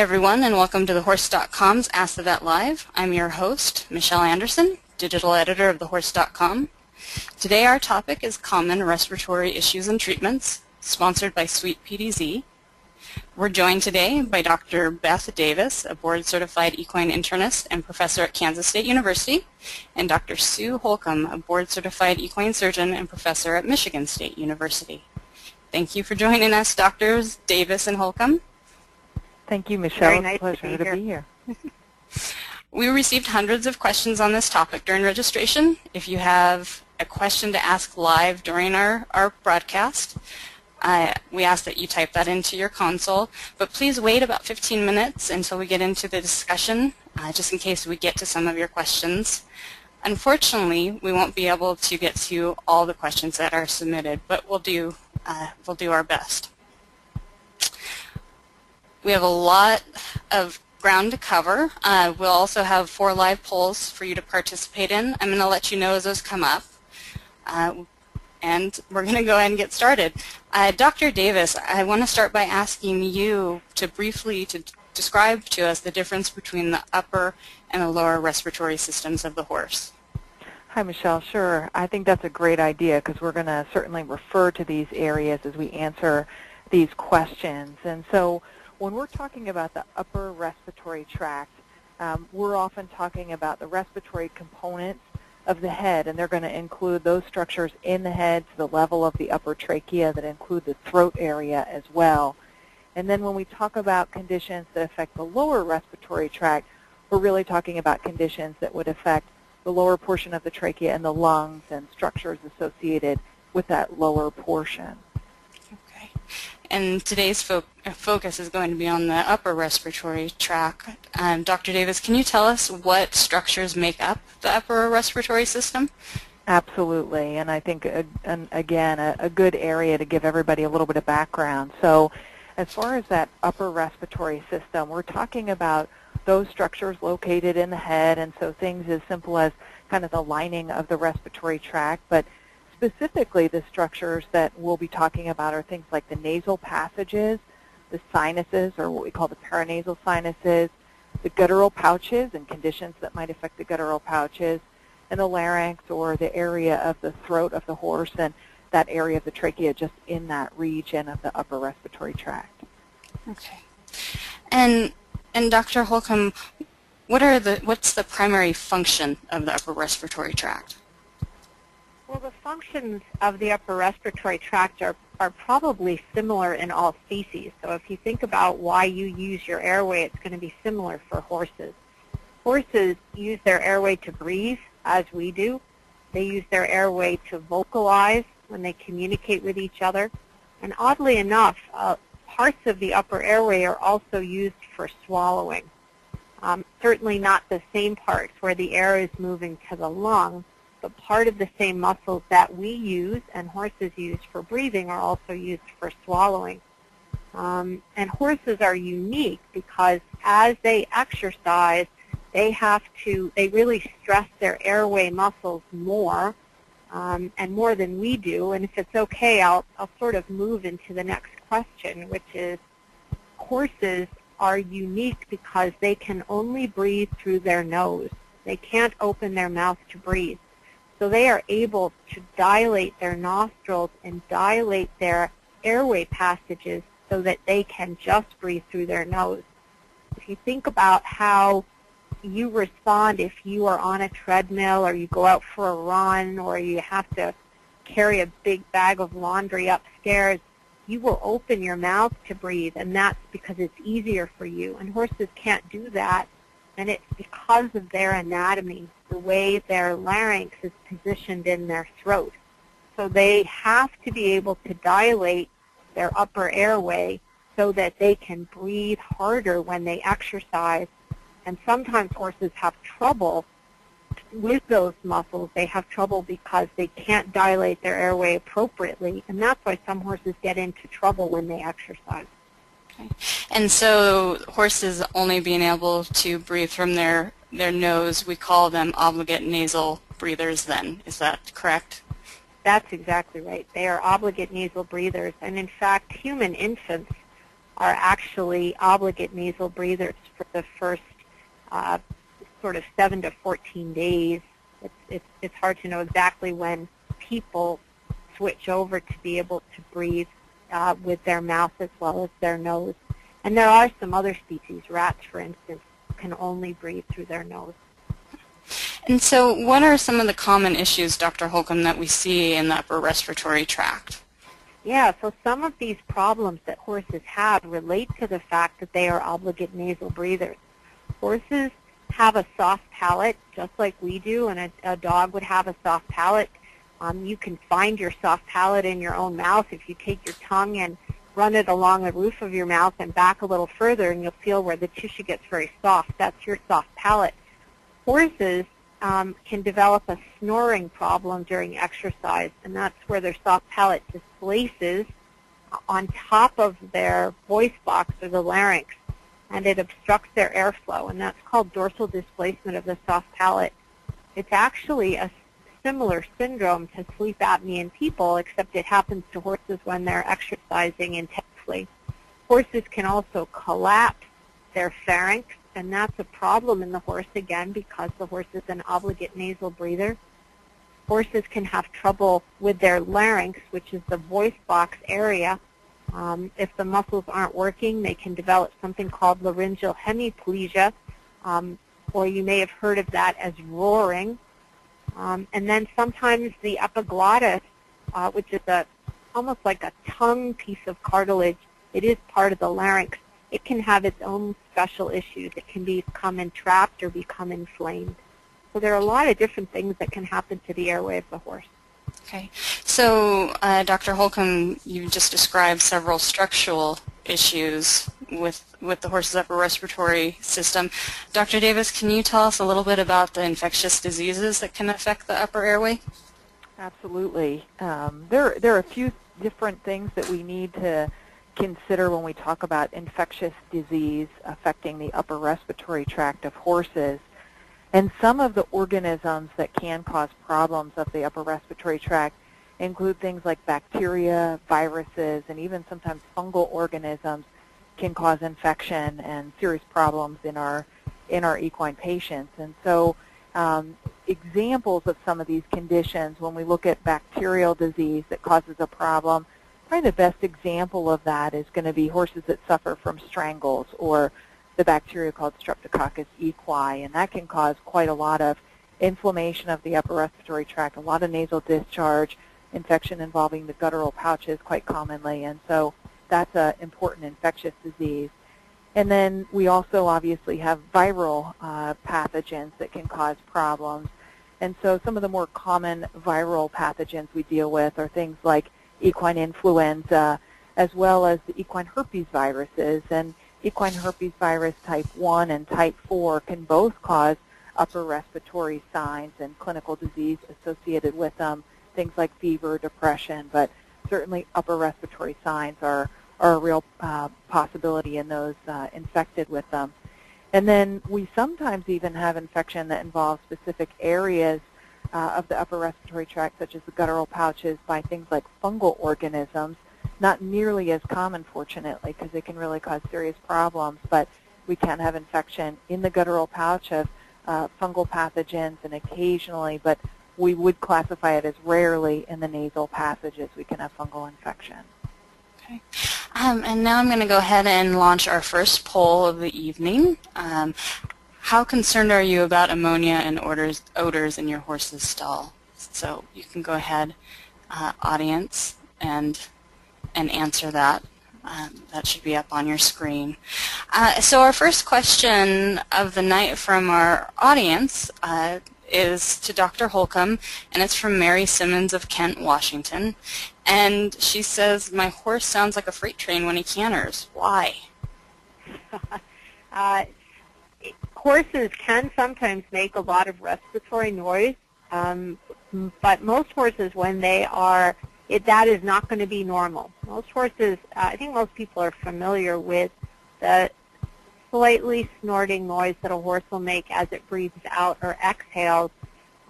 everyone, and welcome to the Horse.com's Ask the Vet Live. I'm your host, Michelle Anderson, digital editor of thehorse.com. Today our topic is common respiratory issues and treatments, sponsored by Sweet PDZ. We're joined today by Dr. Beth Davis, a board-certified equine internist and professor at Kansas State University, and Dr. Sue Holcombe, a board-certified equine surgeon and professor at Michigan State University. Thank you for joining us, Drs. Davis and Holcombe. Thank you, Michelle. Very nice pleasure to be to be here. We received hundreds of questions on this topic during registration. If you have a question to ask live during our, our broadcast, uh, we ask that you type that into your console, but please wait about 15 minutes until we get into the discussion, uh, just in case we get to some of your questions. Unfortunately, we won't be able to get to all the questions that are submitted, but we'll do, uh, we'll do our best. We have a lot of ground to cover. Uh, we'll also have four live polls for you to participate in. I'm going to let you know as those come up. Uh, and we're going to go ahead and get started. Uh, Dr. Davis, I want to start by asking you to briefly to describe to us the difference between the upper and the lower respiratory systems of the horse. Hi, Michelle. Sure. I think that's a great idea because we're going to certainly refer to these areas as we answer these questions. And so when we're talking about the upper respiratory tract, um, we're often talking about the respiratory components of the head, and they're going to include those structures in the head to the level of the upper trachea that include the throat area as well. And then when we talk about conditions that affect the lower respiratory tract, we're really talking about conditions that would affect the lower portion of the trachea and the lungs and structures associated with that lower portion. And today's fo focus is going to be on the upper respiratory tract. Um, Dr. Davis, can you tell us what structures make up the upper respiratory system? Absolutely, and I think, uh, and again, a, a good area to give everybody a little bit of background. So as far as that upper respiratory system, we're talking about those structures located in the head, and so things as simple as kind of the lining of the respiratory tract, but specifically the structures that we'll be talking about are things like the nasal passages, the sinuses, or what we call the paranasal sinuses, the guttural pouches and conditions that might affect the guttural pouches, and the larynx or the area of the throat of the horse and that area of the trachea just in that region of the upper respiratory tract. Okay. And and Dr. Holcombe, what are the what's the primary function of the upper respiratory tract? Well, the functions of the upper respiratory tract are, are probably similar in all species. So if you think about why you use your airway, it's going to be similar for horses. Horses use their airway to breathe, as we do. They use their airway to vocalize when they communicate with each other. And oddly enough, uh, parts of the upper airway are also used for swallowing. Um, certainly not the same parts where the air is moving to the lung, but part of the same muscles that we use and horses use for breathing are also used for swallowing. Um, and horses are unique because as they exercise, they have to, they really stress their airway muscles more um, and more than we do. And if it's okay, I'll, I'll sort of move into the next question, which is horses are unique because they can only breathe through their nose. They can't open their mouth to breathe. So they are able to dilate their nostrils and dilate their airway passages so that they can just breathe through their nose. If you think about how you respond if you are on a treadmill or you go out for a run or you have to carry a big bag of laundry upstairs, you will open your mouth to breathe, and that's because it's easier for you. And horses can't do that, and it's because of their anatomy, the way their larynx is positioned in their throat. So they have to be able to dilate their upper airway so that they can breathe harder when they exercise. And sometimes horses have trouble with those muscles. They have trouble because they can't dilate their airway appropriately. And that's why some horses get into trouble when they exercise. And so horses only being able to breathe from their, their nose, we call them obligate nasal breathers then. Is that correct? That's exactly right. They are obligate nasal breathers. And in fact, human infants are actually obligate nasal breathers for the first uh, sort of 7 to 14 days. It's, it's, it's hard to know exactly when people switch over to be able to breathe uh, with their mouth as well as their nose. And there are some other species, rats for instance, can only breathe through their nose. And so what are some of the common issues, Dr. Holcombe, that we see in the upper respiratory tract? Yeah, so some of these problems that horses have relate to the fact that they are obligate nasal breathers. Horses have a soft palate just like we do, and a, a dog would have a soft palate. Um, you can find your soft palate in your own mouth if you take your tongue and run it along the roof of your mouth and back a little further, and you'll feel where the tissue gets very soft. That's your soft palate. Horses um, can develop a snoring problem during exercise, and that's where their soft palate displaces on top of their voice box or the larynx and it obstructs their airflow, and that's called dorsal displacement of the soft palate. It's actually a similar syndrome to sleep apnea in people, except it happens to horses when they're exercising intensely. Horses can also collapse their pharynx, and that's a problem in the horse again because the horse is an obligate nasal breather. Horses can have trouble with their larynx, which is the voice box area, um, if the muscles aren't working, they can develop something called laryngeal hemiplegia, um, or you may have heard of that as roaring. Um, and then sometimes the epiglottis, uh, which is a almost like a tongue piece of cartilage, it is part of the larynx. It can have its own special issues. It can become entrapped or become inflamed. So there are a lot of different things that can happen to the airway of the horse. Okay, so uh, Dr. Holcombe, you just described several structural issues with with the horse's upper respiratory system. Dr. Davis, can you tell us a little bit about the infectious diseases that can affect the upper airway? Absolutely. Um, there, there are a few different things that we need to consider when we talk about infectious disease affecting the upper respiratory tract of horses. And some of the organisms that can cause problems of the upper respiratory tract include things like bacteria, viruses, and even sometimes fungal organisms can cause infection and serious problems in our in our equine patients. And so um, examples of some of these conditions when we look at bacterial disease that causes a problem, probably the best example of that is going to be horses that suffer from strangles or the bacteria called Streptococcus equi, and that can cause quite a lot of inflammation of the upper respiratory tract, a lot of nasal discharge, infection involving the guttural pouches quite commonly, and so that's an important infectious disease. And then we also obviously have viral uh, pathogens that can cause problems. And so some of the more common viral pathogens we deal with are things like equine influenza, as well as the equine herpes viruses. And equine herpes virus type 1 and type 4 can both cause upper respiratory signs and clinical disease associated with them, things like fever, depression, but certainly upper respiratory signs are, are a real uh, possibility in those uh, infected with them. And then we sometimes even have infection that involves specific areas uh, of the upper respiratory tract, such as the guttural pouches, by things like fungal organisms not nearly as common, fortunately, because they can really cause serious problems, but we can have infection in the guttural pouch of uh, fungal pathogens and occasionally, but we would classify it as rarely in the nasal passages we can have fungal infection. Okay. Um, and now I'm going to go ahead and launch our first poll of the evening. Um, how concerned are you about ammonia and odors, odors in your horse's stall? So you can go ahead, uh, audience, and and answer that. Um, that should be up on your screen. Uh, so our first question of the night from our audience uh, is to Dr. Holcombe, and it's from Mary Simmons of Kent, Washington. And she says, my horse sounds like a freight train when he canters. Why? uh, horses can sometimes make a lot of respiratory noise, um, but most horses, when they are it, that is not going to be normal. Most horses, uh, I think most people are familiar with the slightly snorting noise that a horse will make as it breathes out or exhales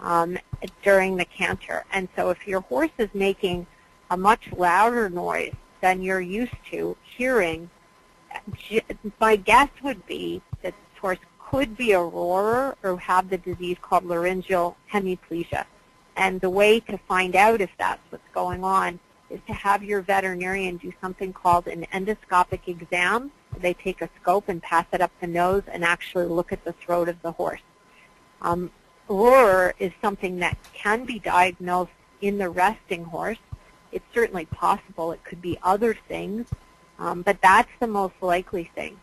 um, during the canter. And so if your horse is making a much louder noise than you're used to hearing, my guess would be that this horse could be a roarer or have the disease called laryngeal hemiplegia. And the way to find out if that's what's going on is to have your veterinarian do something called an endoscopic exam. They take a scope and pass it up the nose and actually look at the throat of the horse. Um, is something that can be diagnosed in the resting horse. It's certainly possible. It could be other things, um, but that's the most likely thing.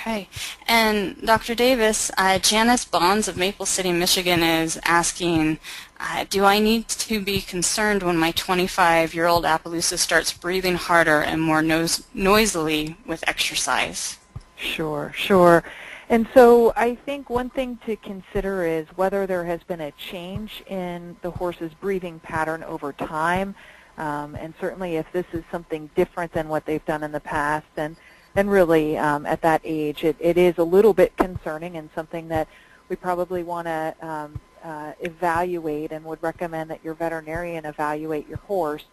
Okay. And Dr. Davis, uh, Janice Bonds of Maple City, Michigan is asking, uh, do I need to be concerned when my 25-year-old Appaloosa starts breathing harder and more noisily with exercise? Sure, sure. And so I think one thing to consider is whether there has been a change in the horse's breathing pattern over time. Um, and certainly if this is something different than what they've done in the past, then and really um, at that age it, it is a little bit concerning and something that we probably want to um, uh, evaluate and would recommend that your veterinarian evaluate your horse.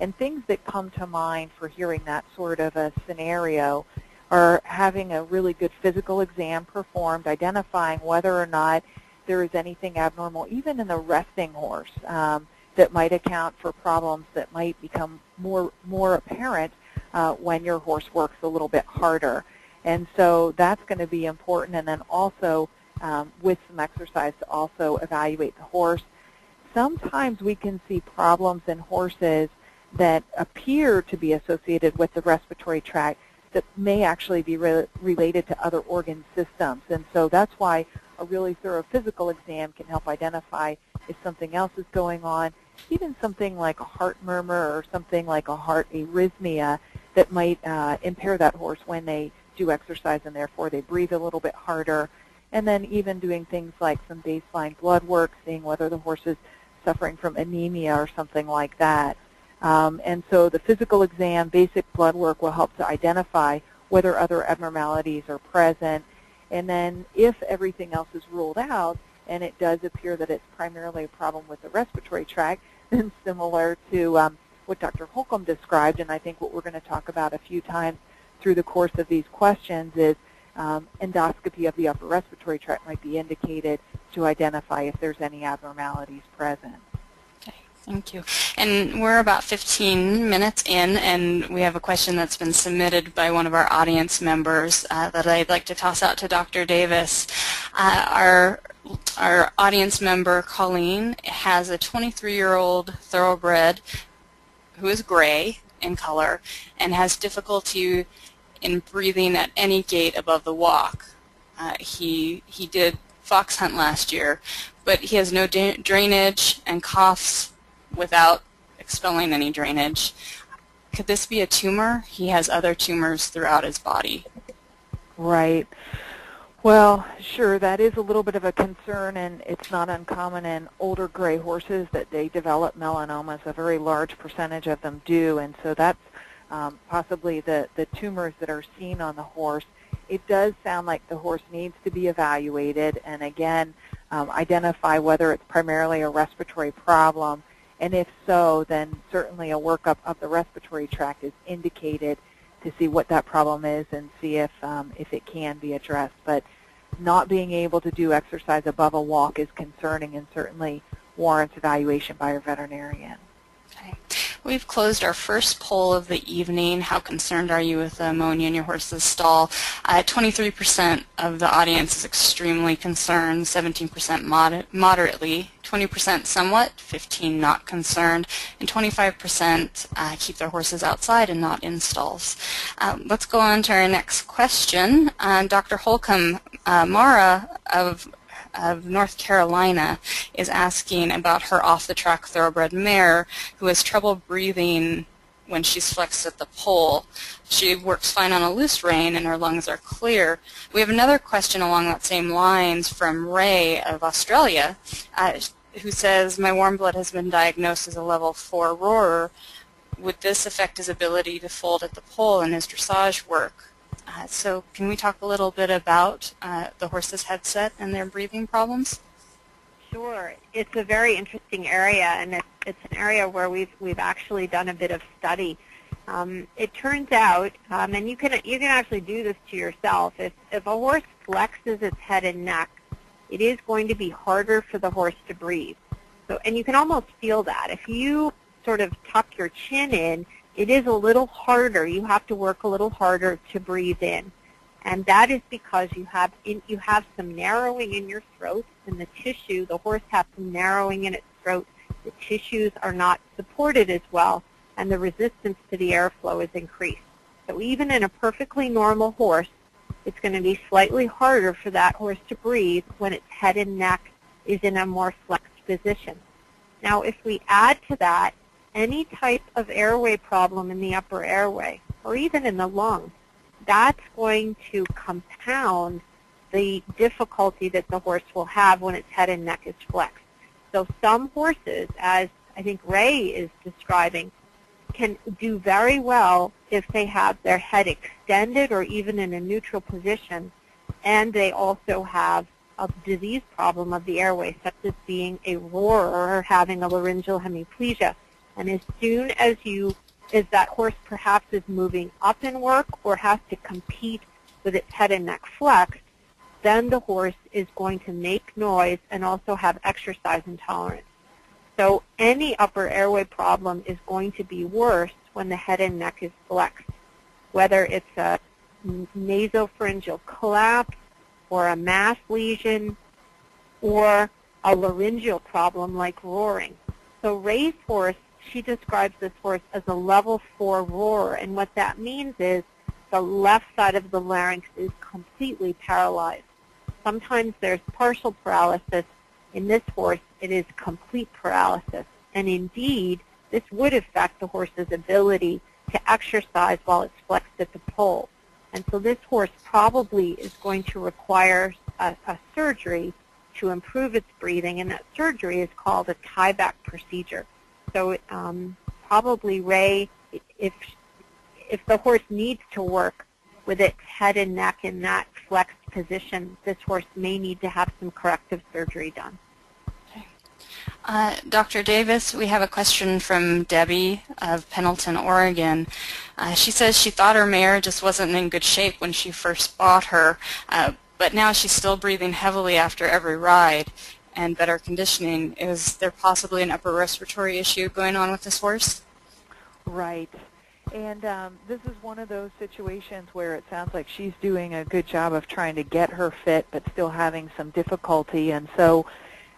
And things that come to mind for hearing that sort of a scenario are having a really good physical exam performed, identifying whether or not there is anything abnormal, even in the resting horse, um, that might account for problems that might become more more apparent uh, when your horse works a little bit harder. And so that's going to be important. And then also um, with some exercise to also evaluate the horse. Sometimes we can see problems in horses that appear to be associated with the respiratory tract that may actually be re related to other organ systems. And so that's why a really thorough physical exam can help identify if something else is going on, even something like a heart murmur or something like a heart arrhythmia that might uh, impair that horse when they do exercise and therefore they breathe a little bit harder. And then even doing things like some baseline blood work, seeing whether the horse is suffering from anemia or something like that. Um, and so the physical exam, basic blood work will help to identify whether other abnormalities are present. And then if everything else is ruled out, and it does appear that it's primarily a problem with the respiratory tract, then similar to um, what Dr. Holcombe described, and I think what we're going to talk about a few times through the course of these questions is um, endoscopy of the upper respiratory tract might be indicated to identify if there's any abnormalities present. Okay, thank you. And we're about 15 minutes in, and we have a question that's been submitted by one of our audience members uh, that I'd like to toss out to Dr. Davis. Uh, our our audience member, Colleen, has a 23-year-old thoroughbred who is gray in color and has difficulty in breathing at any gait above the walk. Uh, he, he did fox hunt last year, but he has no drainage and coughs without expelling any drainage. Could this be a tumor? He has other tumors throughout his body. Right. Well, sure, that is a little bit of a concern, and it's not uncommon in older gray horses that they develop melanomas. A very large percentage of them do, and so that's um, possibly the, the tumors that are seen on the horse. It does sound like the horse needs to be evaluated, and again, um, identify whether it's primarily a respiratory problem, and if so, then certainly a workup of the respiratory tract is indicated to see what that problem is and see if um, if it can be addressed. But not being able to do exercise above a walk is concerning and certainly warrants evaluation by a veterinarian. Okay. We've closed our first poll of the evening. How concerned are you with ammonia in your horse's stall? 23% uh, of the audience is extremely concerned, 17% mod moderately, 20% somewhat, 15 not concerned, and 25% uh, keep their horses outside and not in stalls. Um, let's go on to our next question. Uh, Dr. Holcombe, uh, Mara of of North Carolina is asking about her off-the-track thoroughbred mare who has trouble breathing when she's flexed at the poll. She works fine on a loose rein and her lungs are clear. We have another question along that same lines from Ray of Australia uh, who says, my warm blood has been diagnosed as a level 4 roarer. Would this affect his ability to fold at the poll in his dressage work? Uh, so can we talk a little bit about uh, the horse's headset and their breathing problems? Sure. It's a very interesting area, and it's, it's an area where we've, we've actually done a bit of study. Um, it turns out, um, and you can you can actually do this to yourself. If if a horse flexes its head and neck, it is going to be harder for the horse to breathe. So, and you can almost feel that if you sort of tuck your chin in, it is a little harder. You have to work a little harder to breathe in, and that is because you have in, you have some narrowing in your throat and the tissue. The horse has some narrowing in its throat. The tissues are not supported as well and the resistance to the airflow is increased. So even in a perfectly normal horse, it's going to be slightly harder for that horse to breathe when its head and neck is in a more flexed position. Now if we add to that any type of airway problem in the upper airway or even in the lungs, that's going to compound the difficulty that the horse will have when its head and neck is flexed. So some horses, as I think Ray is describing, can do very well if they have their head extended or even in a neutral position, and they also have a disease problem of the airway, such as being a roarer or having a laryngeal hemiplegia. And as soon as you, as that horse perhaps is moving up in work or has to compete with its head and neck flexed, then the horse is going to make noise and also have exercise intolerance. So any upper airway problem is going to be worse when the head and neck is flexed, whether it's a nasopharyngeal collapse or a mass lesion or a laryngeal problem like roaring. So Ray's horse, she describes this horse as a level 4 roarer, and what that means is the left side of the larynx is completely paralyzed. Sometimes there's partial paralysis. In this horse, it is complete paralysis. And indeed, this would affect the horse's ability to exercise while it's flexed at the poll. And so this horse probably is going to require a, a surgery to improve its breathing, and that surgery is called a tieback procedure. So um, probably Ray, if if the horse needs to work with its head and neck in that flexed position, this horse may need to have some corrective surgery done. Uh, Dr. Davis, we have a question from Debbie of Pendleton, Oregon. Uh, she says she thought her mare just wasn't in good shape when she first bought her, uh, but now she's still breathing heavily after every ride and better conditioning. Is there possibly an upper respiratory issue going on with this horse? Right. And um, this is one of those situations where it sounds like she's doing a good job of trying to get her fit but still having some difficulty. And so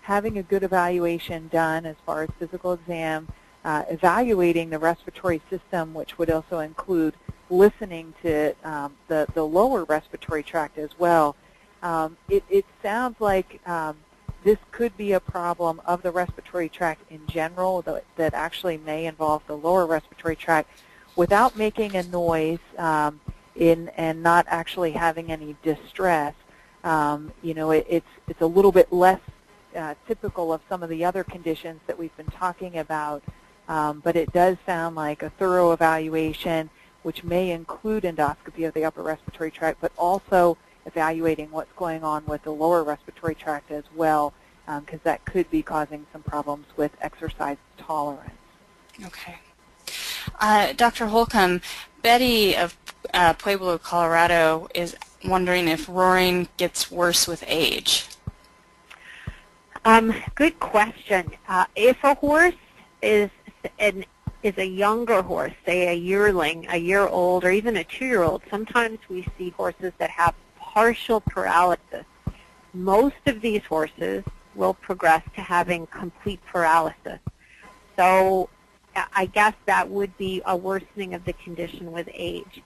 having a good evaluation done as far as physical exam, uh, evaluating the respiratory system, which would also include listening to um, the, the lower respiratory tract as well. Um, it, it sounds like um, this could be a problem of the respiratory tract in general that, that actually may involve the lower respiratory tract without making a noise um, in, and not actually having any distress. Um, you know, it, it's, it's a little bit less uh, typical of some of the other conditions that we've been talking about, um, but it does sound like a thorough evaluation, which may include endoscopy of the upper respiratory tract, but also evaluating what's going on with the lower respiratory tract as well, because um, that could be causing some problems with exercise tolerance. Okay. Uh, Dr. Holcombe, Betty of uh, Pueblo, Colorado is wondering if roaring gets worse with age. Um, good question. Uh, if a horse is an is a younger horse, say a yearling, a year old, or even a two-year-old, sometimes we see horses that have partial paralysis. Most of these horses will progress to having complete paralysis. So I guess that would be a worsening of the condition with age.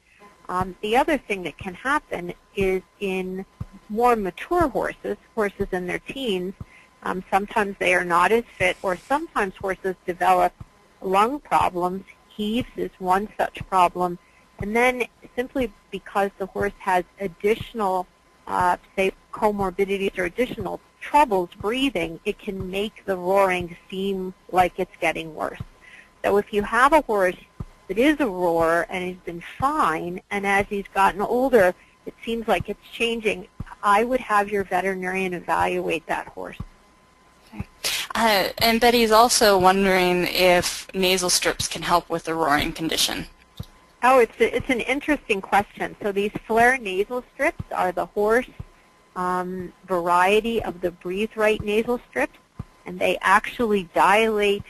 Um, the other thing that can happen is in more mature horses, horses in their teens, um, sometimes they are not as fit, or sometimes horses develop lung problems. Heaves is one such problem. And then simply because the horse has additional, uh, say, comorbidities or additional troubles breathing, it can make the roaring seem like it's getting worse. So if you have a horse that is a roarer and he's been fine, and as he's gotten older, it seems like it's changing, I would have your veterinarian evaluate that horse. Uh, and Betty's also wondering if nasal strips can help with the roaring condition. Oh, it's a, it's an interesting question. So these Flair nasal strips are the horse um, variety of the breathe right nasal strips, and they actually dilate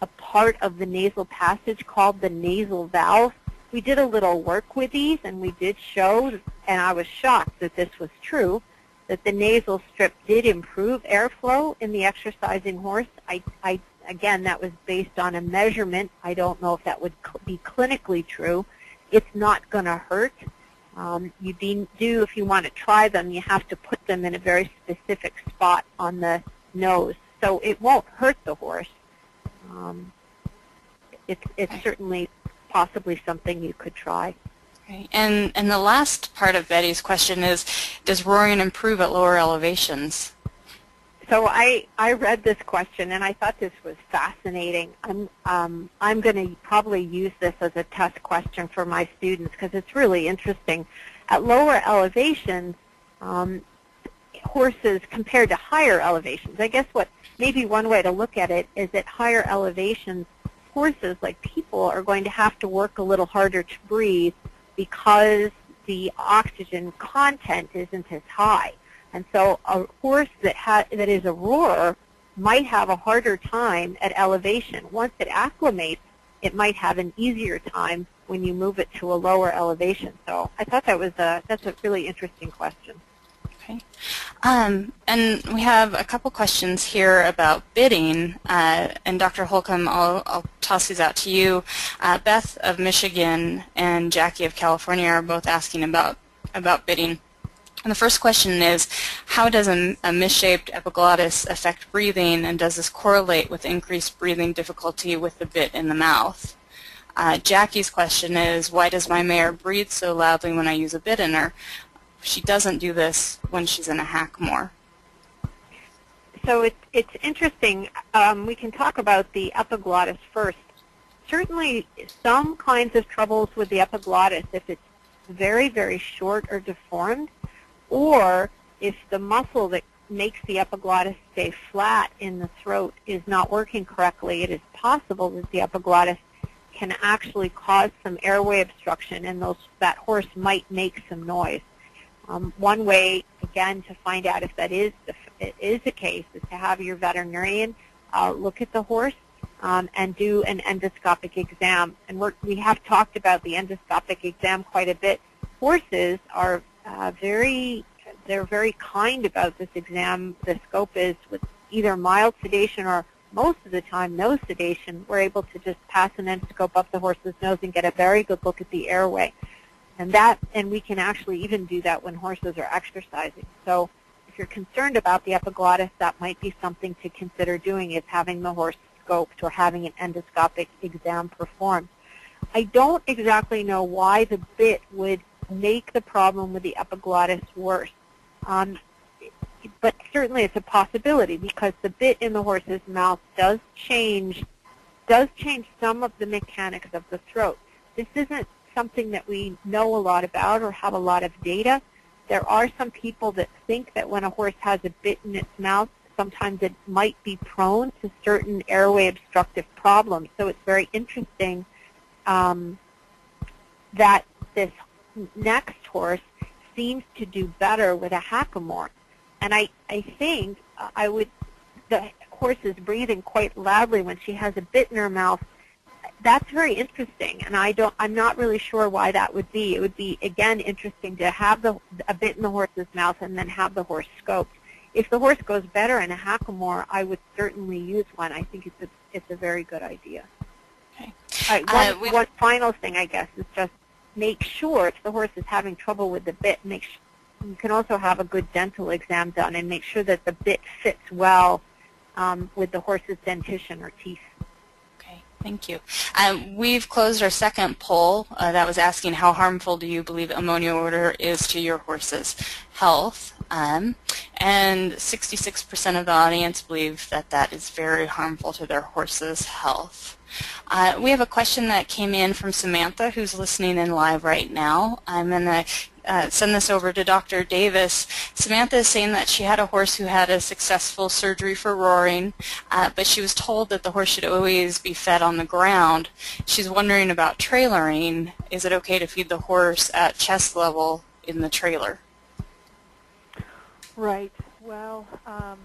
a part of the nasal passage called the nasal valve. We did a little work with these, and we did show, and I was shocked that this was true, that the nasal strip did improve airflow in the exercising horse. I, I, again, that was based on a measurement. I don't know if that would be clinically true, it's not going to hurt. Um, you do, if you want to try them, you have to put them in a very specific spot on the nose. So it won't hurt the horse. Um, it's it's certainly possibly something you could try. Okay. And, and the last part of Betty's question is, does roaring improve at lower elevations? So I, I read this question and I thought this was fascinating. I'm, um, I'm going to probably use this as a test question for my students because it's really interesting. At lower elevations, um, horses compared to higher elevations, I guess what maybe one way to look at it is at higher elevations, horses like people are going to have to work a little harder to breathe because the oxygen content isn't as high. And so a horse that, ha- that is a roarer might have a harder time at elevation. Once it acclimates, it might have an easier time when you move it to a lower elevation. So I thought that was a, that's a really interesting question. Okay. Um, and we have a couple questions here about bitting. Uh, and Dr. Holcombe, I'll, I'll, toss these out to you. Uh, Beth of Michigan and Jackie of California are both asking about, about bitting. And the first question is, how does a, a, misshaped epiglottis affect breathing, and does this correlate with increased breathing difficulty with the bit in the mouth? Uh, Jackie's question is, why does my mare breathe so loudly when I use a bit in her? She doesn't do this when she's in a hackamore. So it, it's interesting. Um, we can talk about the epiglottis first. Certainly some kinds of troubles with the epiglottis, if it's very, very short or deformed, or if the muscle that makes the epiglottis stay flat in the throat is not working correctly, it is possible that the epiglottis can actually cause some airway obstruction and those, that horse might make some noise. Um, one way, again, to find out if that is the, is the case is to have your veterinarian uh, look at the horse um, and do an endoscopic exam. And we have talked about the endoscopic exam quite a bit. Horses are uh, very they're very kind about this exam. The scope is with either mild sedation or most of the time no sedation. We're able to just pass an endoscope up the horse's nose and get a very good look at the airway. And that, and we can actually even do that when horses are exercising. So if you're concerned about the epiglottis, that might be something to consider doing is having the horse scoped or having an endoscopic exam performed. I don't exactly know why the bit would make the problem with the epiglottis worse. Um, but certainly it's a possibility because the bit in the horse's mouth does change does change some of the mechanics of the throat. This isn't something that we know a lot about or have a lot of data. There are some people that think that when a horse has a bit in its mouth, sometimes it might be prone to certain airway obstructive problems. So it's very interesting um, that this next horse seems to do better with a hackamore. And I, I think uh, I would, the horse is breathing quite loudly when she has a bit in her mouth. That's very interesting, and I don't, I'm not really sure why that would be. It would be, again, interesting to have the, a bit in the horse's mouth and then have the horse scoped. If the horse goes better in a hackamore, I would certainly use one. I think it's a, it's a very good idea. Okay. All right, one, uh, one final thing, I guess, is just make sure if the horse is having trouble with the bit, make sure, you can also have a good dental exam done and make sure that the bit fits well um, with the horse's dentition or teeth. Thank you. Um, we've closed our second poll uh, that was asking how harmful do you believe ammonia odor is to your horse's health. Um, and 66% of the audience believe that that is very harmful to their horse's health. Uh, we have a question that came in from Samantha, who's listening in live right now. I'm going to uh, send this over to Dr. Davis. Samantha is saying that she had a horse who had a successful surgery for roaring, uh, but she was told that the horse should always be fed on the ground. She's wondering about trailering. Is it okay to feed the horse at chest level in the trailer? Right. Well, um,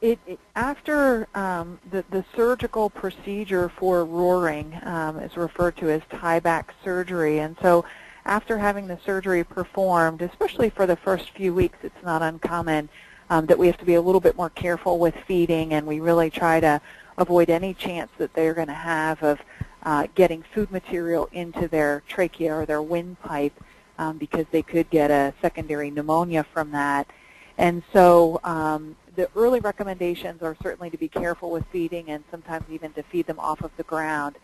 it, it, after um, the, the surgical procedure for roaring um, is referred to as tieback surgery, and so after having the surgery performed, especially for the first few weeks, it's not uncommon um, that we have to be a little bit more careful with feeding, and we really try to avoid any chance that they're going to have of uh, getting food material into their trachea or their windpipe um, because they could get a secondary pneumonia from that. And so um, the early recommendations are certainly to be careful with feeding and sometimes even to feed them off of the ground.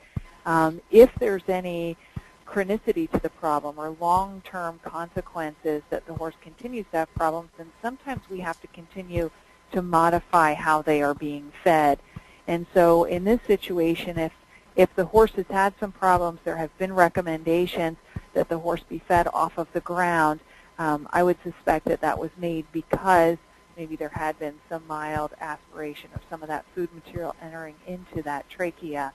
Um, if there's any chronicity to the problem or long-term consequences that the horse continues to have problems, then sometimes we have to continue to modify how they are being fed. And so in this situation, if, if the horse has had some problems, there have been recommendations that the horse be fed off of the ground, um, I would suspect that that was made because maybe there had been some mild aspiration or some of that food material entering into that trachea.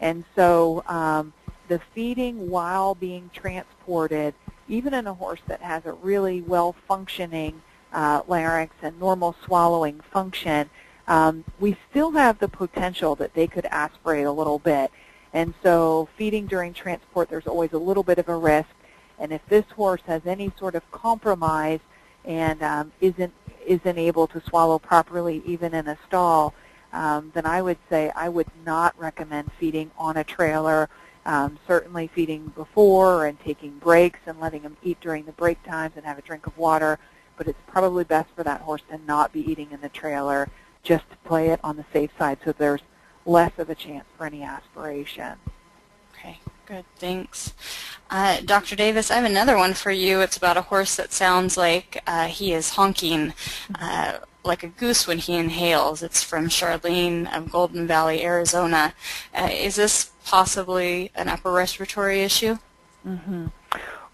And so um, the feeding while being transported, even in a horse that has a really well-functioning uh, larynx and normal swallowing function, um, we still have the potential that they could aspirate a little bit. And so feeding during transport, there's always a little bit of a risk. And if this horse has any sort of compromise and um, isn't isn't able to swallow properly even in a stall, um, then I would say I would not recommend feeding on a trailer um, certainly feeding before and taking breaks and letting them eat during the break times and have a drink of water, but it's probably best for that horse to not be eating in the trailer just to play it on the safe side so there's less of a chance for any aspiration. Okay, good, thanks. Uh, Dr. Davis, I have another one for you. It's about a horse that sounds like uh, he is honking uh, like a goose when he inhales. It's from Charlene of Golden Valley, Arizona. Uh, is this possibly an upper respiratory issue? Mm-hmm.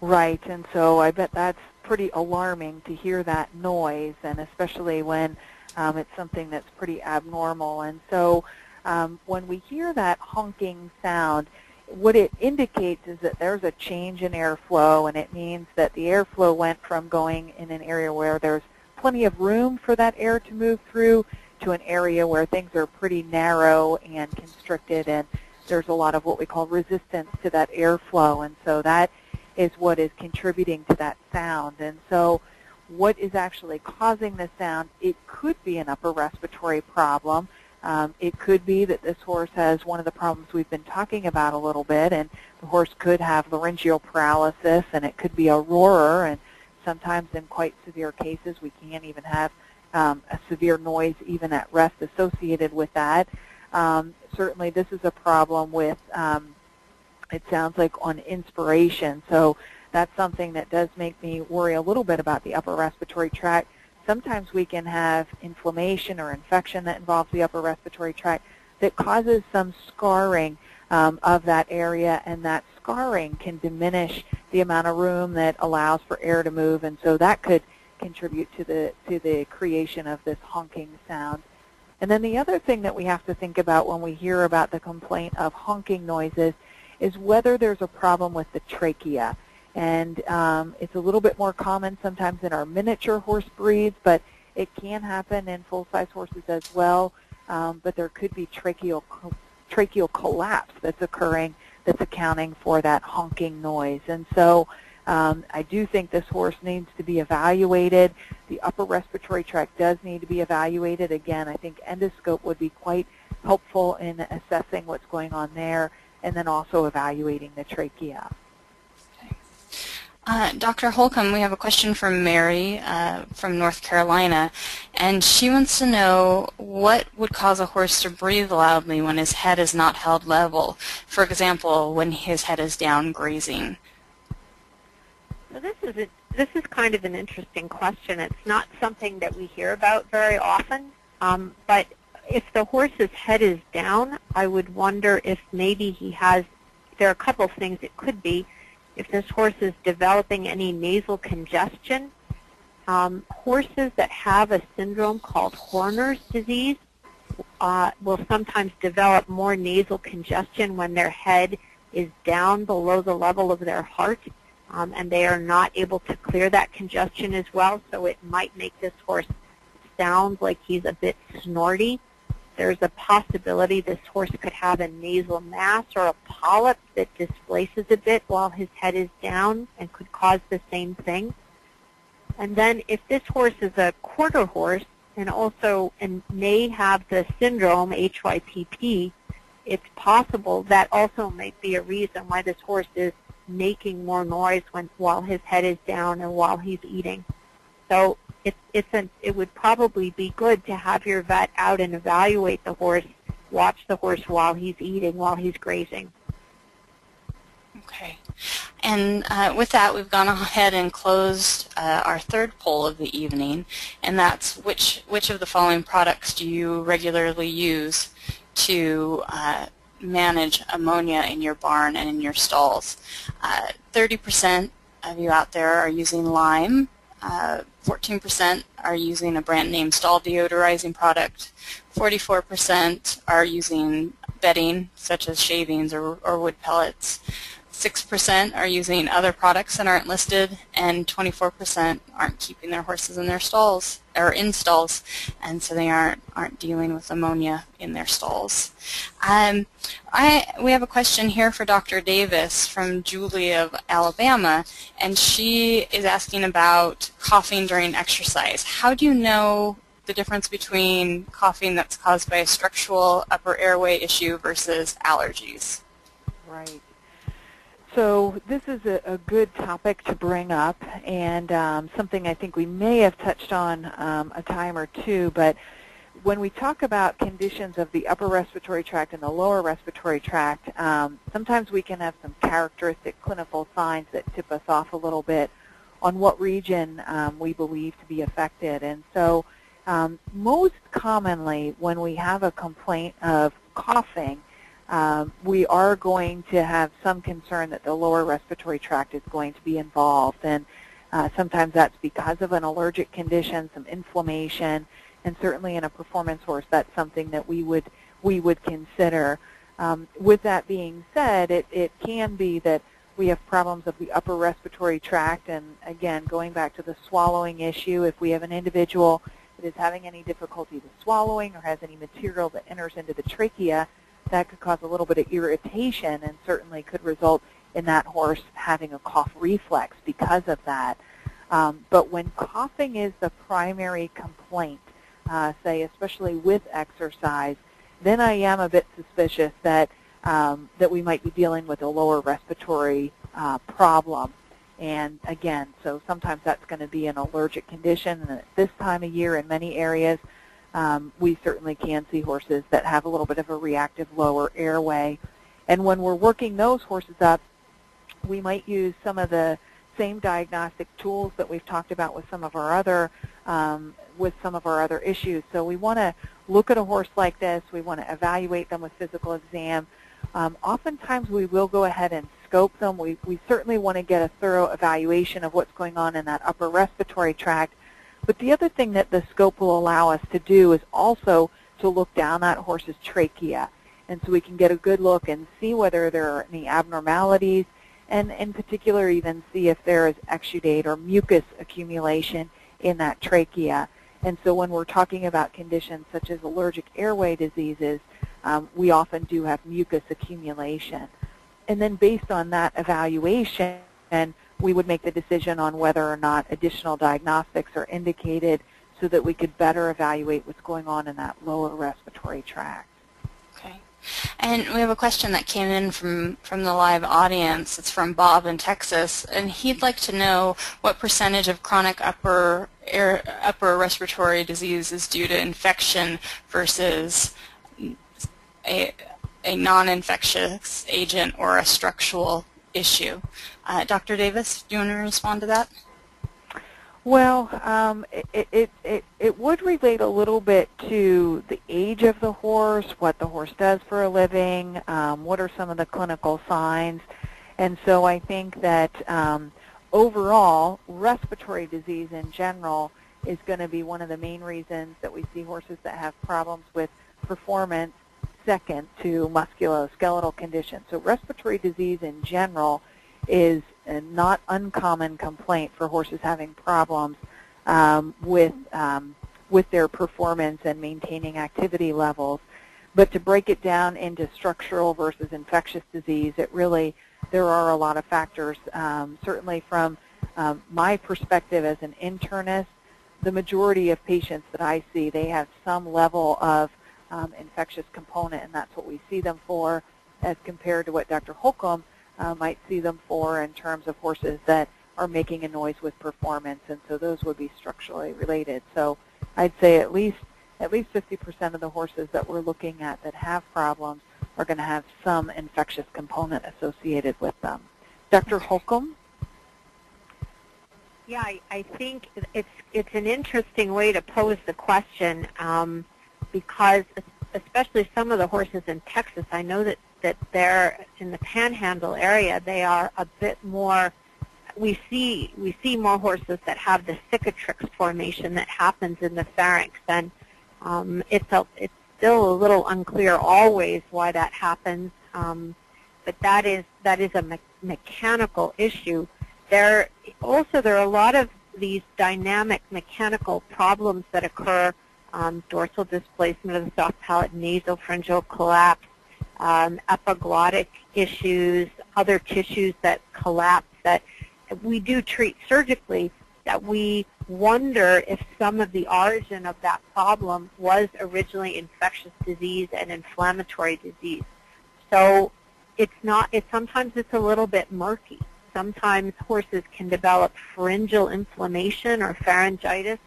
Right, and so I bet that's pretty alarming to hear that noise, and especially when um, it's something that's pretty abnormal. And so um, when we hear that honking sound, what it indicates is that there's a change in airflow, and it means that the airflow went from going in an area where there's plenty of room for that air to move through to an area where things are pretty narrow and constricted and there's a lot of what we call resistance to that airflow, and so that is what is contributing to that sound. And so what is actually causing the sound? It could be an upper respiratory problem. Um, it could be that this horse has one of the problems we've been talking about a little bit, and the horse could have laryngeal paralysis, and it could be a roarer, and sometimes in quite severe cases we can't even have um, a severe noise even at rest associated with that. Um, certainly this is a problem with, um, it sounds like on inspiration. So that's something that does make me worry a little bit about the upper respiratory tract. Sometimes we can have inflammation or infection that involves the upper respiratory tract that causes some scarring um, of that area, and that scarring can diminish the amount of room that allows for air to move, and so that could contribute to the to the creation of this honking sound. And then the other thing that we have to think about when we hear about the complaint of honking noises is whether there's a problem with the trachea. And um, it's a little bit more common sometimes in our miniature horse breeds, but it can happen in full-size horses as well. Um, but there could be tracheal, tracheal collapse that's occurring that's accounting for that honking noise. And so um, I do think this horse needs to be evaluated. The upper respiratory tract does need to be evaluated. Again, I think endoscope would be quite helpful in assessing what's going on there and then also evaluating the trachea. Uh, Dr. Holcombe, we have a question from Mary uh, from North Carolina, and she wants to know what would cause a horse to breathe loudly when his head is not held level. For example, when his head is down grazing. So this is a, this is kind of an interesting question. It's not something that we hear about very often, um, but if the horse's head is down, I would wonder if maybe he has, there are a couple of things it could be. If this horse is developing any nasal congestion, um, horses that have a syndrome called Horner's disease uh, will sometimes develop more nasal congestion when their head is down below the level of their heart um, and they are not able to clear that congestion as well, so it might make this horse sound like he's a bit snorty. There's a possibility this horse could have a nasal mass or a polyp that displaces a bit while his head is down and could cause the same thing. And then if this horse is a quarter horse and also and may have the syndrome, HYPP, it's possible that also might be a reason why this horse is making more noise when while his head is down and while he's eating. So it's it's an, it would probably be good to have your vet out and evaluate the horse, watch the horse while he's eating, while he's grazing. Okay. And uh, with that, we've gone ahead and closed uh, our third poll of the evening, and that's which which of the following products do you regularly use to uh, manage ammonia in your barn and in your stalls. 30% uh, of you out there are using lime. 14% uh, are using a brand name stall deodorizing product. 44% are using bedding, such as shavings or, or wood pellets. 6% are using other products that aren't listed, and 24% aren't keeping their horses in their stalls or in stalls, and so they aren't aren't dealing with ammonia in their stalls. Um, I we have a question here for Dr. Davis from Julie of Alabama, and she is asking about coughing during exercise. How do you know the difference between coughing that's caused by a structural upper airway issue versus allergies? Right. So this is a, a, good topic to bring up and um, something I think we may have touched on um, a time or two, but when we talk about conditions of the upper respiratory tract and the lower respiratory tract, um, sometimes we can have some characteristic clinical signs that tip us off a little bit on what region um, we believe to be affected. And so um, most commonly when we have a complaint of coughing, um, we are going to have some concern that the lower respiratory tract is going to be involved. And uh, sometimes that's because of an allergic condition, some inflammation, and certainly in a performance horse, that's something that we would we would consider. Um, with that being said, it, it can be that we have problems of the upper respiratory tract, and again, going back to the swallowing issue, if we have an individual that is having any difficulty with swallowing or has any material that enters into the trachea, that could cause a little bit of irritation and certainly could result in that horse having a cough reflex because of that. Um, but when coughing is the primary complaint, uh, say especially with exercise, then I am a bit suspicious that um, that we might be dealing with a lower respiratory uh, problem. And again, so sometimes that's going to be an allergic condition. And at this time of year in many areas, um, we certainly can see horses that have a little bit of a reactive lower airway. And when we're working those horses up, we might use some of the same diagnostic tools that we've talked about with some of our other um, with some of our other issues. So we want to look at a horse like this. We want to evaluate them with physical exam. Um, oftentimes we will go ahead and scope them. We, we certainly want to get a thorough evaluation of what's going on in that upper respiratory tract but the other thing that the scope will allow us to do is also to look down that horse's trachea. And so we can get a good look and see whether there are any abnormalities and in particular even see if there is exudate or mucus accumulation in that trachea. And so when we're talking about conditions such as allergic airway diseases, um, we often do have mucus accumulation. And then based on that evaluation, we would make the decision on whether or not additional diagnostics are indicated so that we could better evaluate what's going on in that lower respiratory tract. Okay. And we have a question that came in from, from the live audience. It's from Bob in Texas, and he'd like to know what percentage of chronic upper air, upper respiratory disease is due to infection versus a, a non-infectious agent or a structural issue. Uh, Dr. Davis, do you want to respond to that? Well, um, it, it, it, it would relate a little bit to the age of the horse, what the horse does for a living, um, what are some of the clinical signs. And so I think that um, overall, respiratory disease in general is going to be one of the main reasons that we see horses that have problems with performance second to musculoskeletal conditions. So respiratory disease in general is a not uncommon complaint for horses having problems um, with um, with their performance and maintaining activity levels. But to break it down into structural versus infectious disease, it really there are a lot of factors. Um, certainly from um, my perspective as an internist, the majority of patients that I see, they have some level of um, infectious component, and that's what we see them for as compared to what Dr. Holcombe uh, might see them for in terms of horses that are making a noise with performance, and so those would be structurally related. So I'd say at least at least 50% of the horses that we're looking at that have problems are going to have some infectious component associated with them. Dr. Holcombe? Yeah, I, I think it's it's an interesting way to pose the question um, because especially some of the horses in Texas, I know that that they're in the Panhandle area. They are a bit more. We see we see more horses that have the cicatrix formation that happens in the pharynx, and um, it's a it's still a little unclear always why that happens. Um, but that is that is a me mechanical issue. There also there are a lot of these dynamic mechanical problems that occur. Um, dorsal displacement of the soft palate, nasopharyngeal collapse, um, epiglottic issues, other tissues that collapse that we do treat surgically that we wonder if some of the origin of that problem was originally infectious disease and inflammatory disease. So it's not, it, sometimes it's a little bit murky. Sometimes horses can develop pharyngeal inflammation or pharyngitis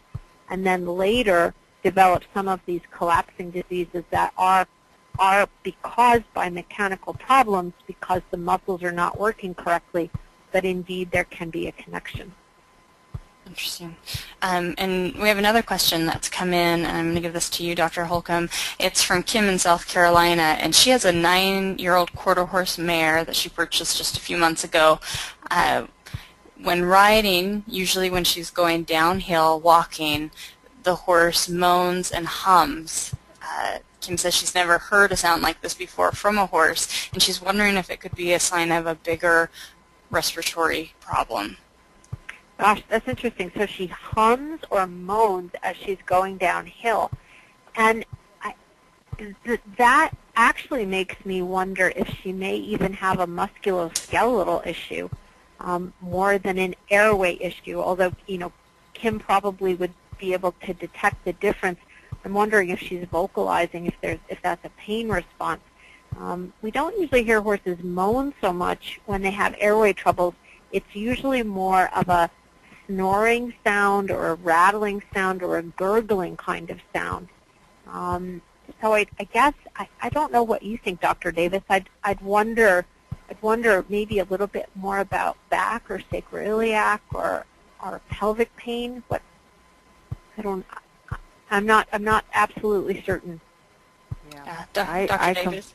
and then later develop some of these collapsing diseases that are are caused by mechanical problems because the muscles are not working correctly, but indeed there can be a connection. Interesting. Um, and we have another question that's come in, and I'm going to give this to you, Dr. Holcombe. It's from Kim in South Carolina, and she has a nine-year-old quarter horse mare that she purchased just a few months ago. Uh, when riding, usually when she's going downhill walking, the horse moans and hums. Uh, Kim says she's never heard a sound like this before from a horse, and she's wondering if it could be a sign of a bigger respiratory problem. Gosh, that's interesting. So she hums or moans as she's going downhill. And I, th that actually makes me wonder if she may even have a musculoskeletal issue um, more than an airway issue, although, you know, Kim probably would be able to detect the difference. I'm wondering if she's vocalizing, if, there's, if that's a pain response. Um, we don't usually hear horses moan so much when they have airway troubles. It's usually more of a snoring sound or a rattling sound or a gurgling kind of sound. Um, so I, I guess I, I don't know what you think, Dr. Davis. I'd I'd wonder I'd wonder maybe a little bit more about back or sacroiliac or or pelvic pain. What I don't I'm not I'm not absolutely certain. Yeah, uh, I, Dr. I Davis.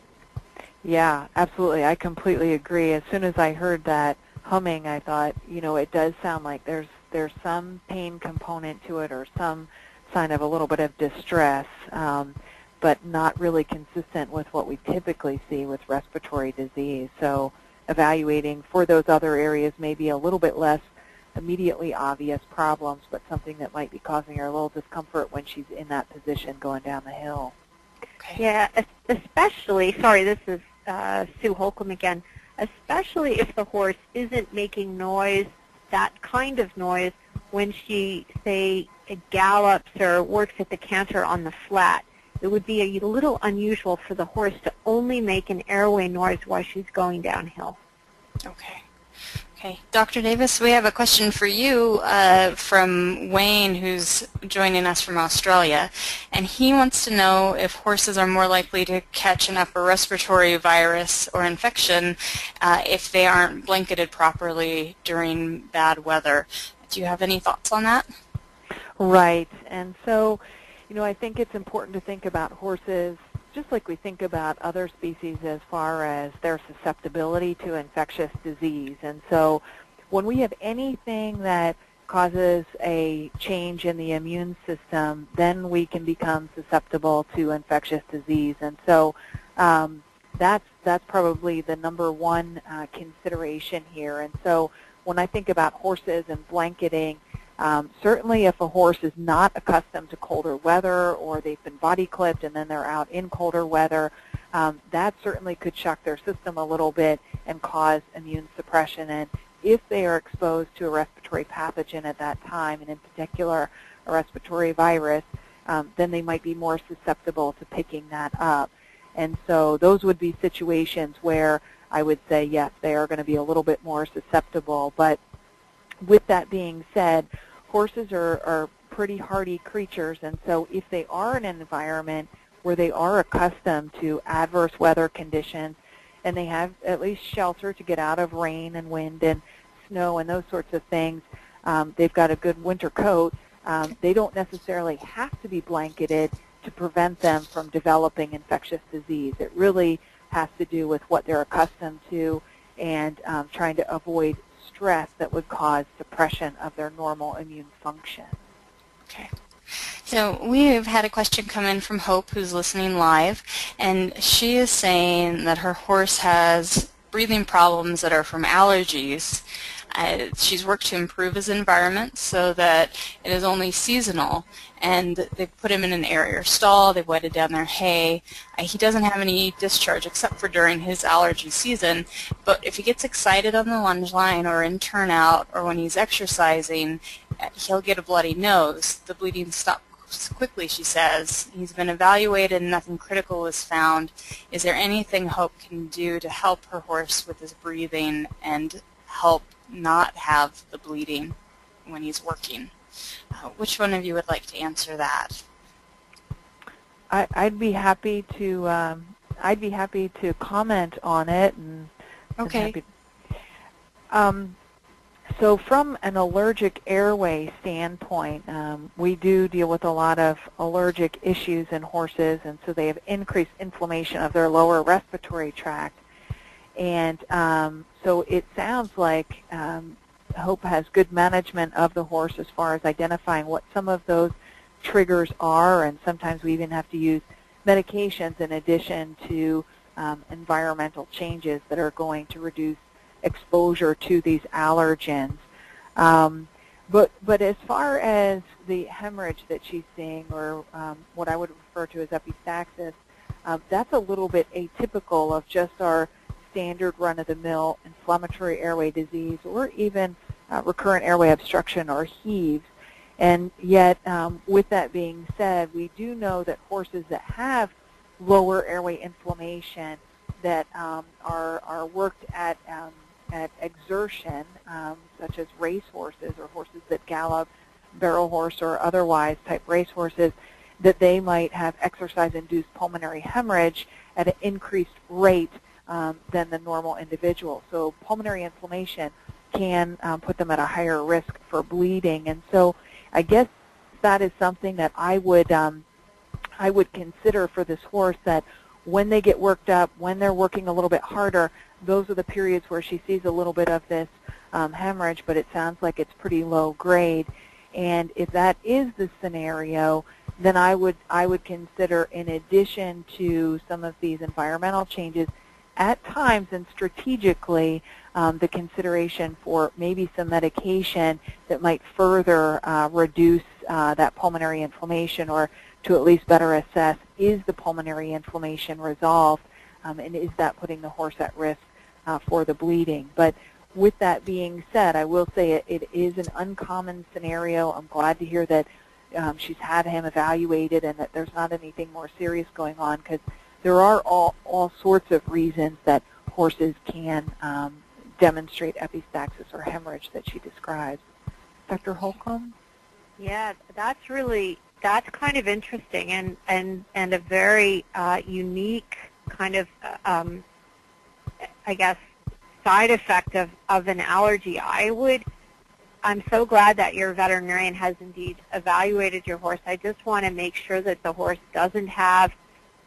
yeah, absolutely. I completely agree. As soon as I heard that humming, I thought, you know, it does sound like there's there's some pain component to it or some sign of a little bit of distress, um, but not really consistent with what we typically see with respiratory disease. So evaluating for those other areas may be a little bit less immediately obvious problems, but something that might be causing her a little discomfort when she's in that position going down the hill. Okay. Yeah, especially, sorry, this is uh, Sue Holcombe again, especially if the horse isn't making noise that kind of noise when she, say, gallops or works at the canter on the flat. It would be a little unusual for the horse to only make an airway noise while she's going downhill. Okay. Okay, Dr. Davis, we have a question for you uh, from Wayne, who's joining us from Australia, and he wants to know if horses are more likely to catch an upper respiratory virus or infection uh, if they aren't blanketed properly during bad weather. Do you have any thoughts on that? Right. And so, you know, I think it's important to think about horses just like we think about other species as far as their susceptibility to infectious disease. And so when we have anything that causes a change in the immune system, then we can become susceptible to infectious disease. And so um, that's that's probably the number one uh, consideration here. And so when I think about horses and blanketing, um, certainly if a horse is not accustomed to colder weather or they've been body clipped and then they're out in colder weather, um, that certainly could shock their system a little bit and cause immune suppression. And if they are exposed to a respiratory pathogen at that time, and in particular a respiratory virus, um, then they might be more susceptible to picking that up. And so those would be situations where I would say, yes, they are going to be a little bit more susceptible. But with that being said, horses are, are pretty hardy creatures, and so if they are in an environment where they are accustomed to adverse weather conditions, and they have at least shelter to get out of rain and wind and snow and those sorts of things, um, they've got a good winter coat, um, they don't necessarily have to be blanketed to prevent them from developing infectious disease. It really has to do with what they're accustomed to and um, trying to avoid stress that would cause suppression of their normal immune function. Okay. So we've had a question come in from Hope who's listening live, and she is saying that her horse has breathing problems that are from allergies. Uh, she's worked to improve his environment so that it is only seasonal. And they've put him in an area stall, they've wetted down their hay. Uh, he doesn't have any discharge except for during his allergy season. But if he gets excited on the lunge line or in turnout or when he's exercising, uh, he'll get a bloody nose. The bleeding stops quickly, she says. He's been evaluated and nothing critical was found. Is there anything Hope can do to help her horse with his breathing and help not have the bleeding when he's working. Uh, which one of you would like to answer that? I, would be happy to. Um, I'd be happy to comment on it. And okay. Um, so from an allergic airway standpoint, um, we do deal with a lot of allergic issues in horses, and so they have increased inflammation of their lower respiratory tract. And um, so it sounds like um, Hope has good management of the horse as far as identifying what some of those triggers are, and sometimes we even have to use medications in addition to um, environmental changes that are going to reduce exposure to these allergens. Um, but, but as far as the hemorrhage that she's seeing, or um, what I would refer to as epistaxis, um, that's a little bit atypical of just our standard run-of-the-mill inflammatory airway disease or even uh, recurrent airway obstruction or heaves. And yet, um, with that being said, we do know that horses that have lower airway inflammation that um, are, are worked at, um, at exertion, um, such as race horses or horses that gallop, barrel horse or otherwise type race horses, that they might have exercise-induced pulmonary hemorrhage at an increased rate um, than the normal individual. So pulmonary inflammation can um, put them at a higher risk for bleeding. And so I guess that is something that I would um, I would consider for this horse that when they get worked up, when they're working a little bit harder, those are the periods where she sees a little bit of this um, hemorrhage, but it sounds like it's pretty low grade. And if that is the scenario, then I would I would consider, in addition to some of these environmental changes, at times and strategically um, the consideration for maybe some medication that might further uh, reduce uh, that pulmonary inflammation or to at least better assess is the pulmonary inflammation resolved um, and is that putting the horse at risk uh, for the bleeding. But with that being said, I will say it, it is an uncommon scenario. I'm glad to hear that um, she's had him evaluated and that there's not anything more serious going on because there are all, all sorts of reasons that horses can um, demonstrate epistaxis or hemorrhage that she describes. Dr. Holcombe? Yeah, that's really, that's kind of interesting and, and, and a very uh, unique kind of, uh, um, I guess, side effect of, of an allergy. I would I'm so glad that your veterinarian has indeed evaluated your horse. I just want to make sure that the horse doesn't have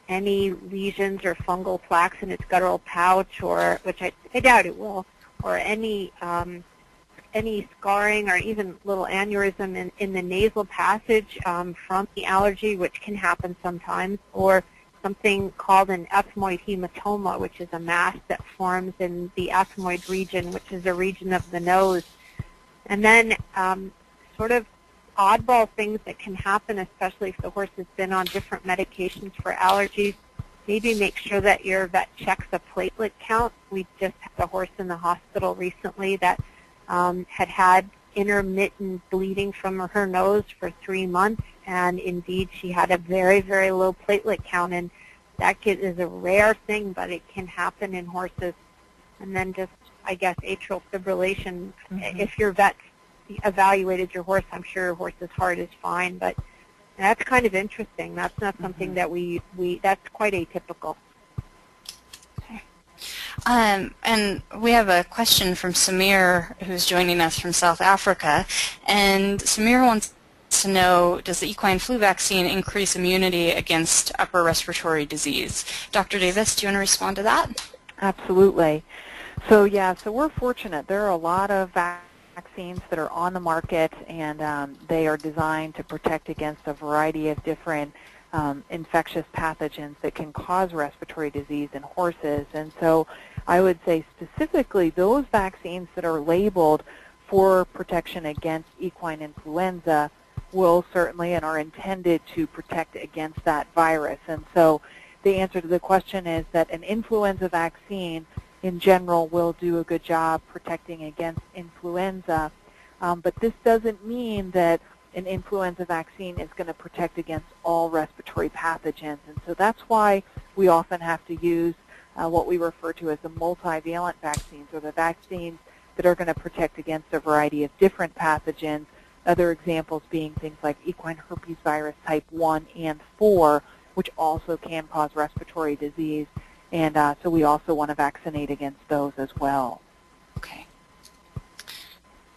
any lesions or fungal plaques in its guttural pouch, or which I, I doubt it will, or any um, any scarring or even little aneurysm in, in the nasal passage um, from the allergy, which can happen sometimes, or something called an ethmoid hematoma, which is a mass that forms in the ethmoid region, which is a region of the nose. And then um, sort of oddball things that can happen, especially if the horse has been on different medications for allergies. Maybe make sure that your vet checks a platelet count. We just had a horse in the hospital recently that um, had had intermittent bleeding from her nose for three months, and indeed she had a very, very low platelet count, and that is a rare thing, but it can happen in horses. And then just, I guess, atrial fibrillation. Mm-hmm. If your vet evaluated your horse, I'm sure your horse's heart is fine, but that's kind of interesting. That's not something mm-hmm. that we, we, that's quite atypical. Um, and we have a question from Samir, who's joining us from South Africa. And Samir wants to know, does the equine flu vaccine increase immunity against upper respiratory disease? Dr. Davis, do you want to respond to that? Absolutely. So yeah, so we're fortunate. There are a lot of vaccines that are on the market, and um, they are designed to protect against a variety of different um, infectious pathogens that can cause respiratory disease in horses. And so I would say specifically those vaccines that are labeled for protection against equine influenza will certainly and are intended to protect against that virus. And so the answer to the question is that an influenza vaccine in general will do a good job protecting against influenza. Um, but this doesn't mean that an influenza vaccine is going to protect against all respiratory pathogens. And so that's why we often have to use uh, what we refer to as the multivalent vaccines, or the vaccines that are going to protect against a variety of different pathogens. Other examples being things like equine herpes virus type 1 and 4, which also can cause respiratory disease. And uh, so we also want to vaccinate against those as well. Okay.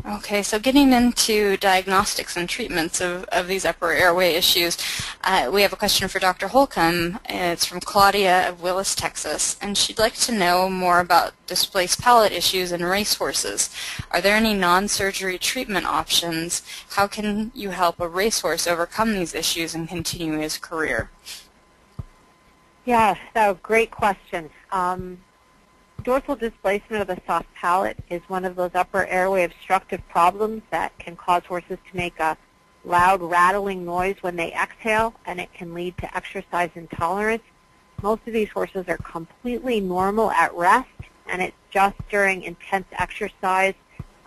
Okay, so getting into diagnostics and treatments of, of these upper airway issues, uh, we have a question for Dr. Holcombe. It's from Claudia of Willis, Texas, and she'd like to know more about displaced palate issues in racehorses. Are there any non-surgery treatment options? How can you help a racehorse overcome these issues and continue his career? Yeah, so great question. Um, dorsal displacement of the soft palate is one of those upper airway obstructive problems that can cause horses to make a loud rattling noise when they exhale, and it can lead to exercise intolerance. Most of these horses are completely normal at rest, and it's just during intense exercise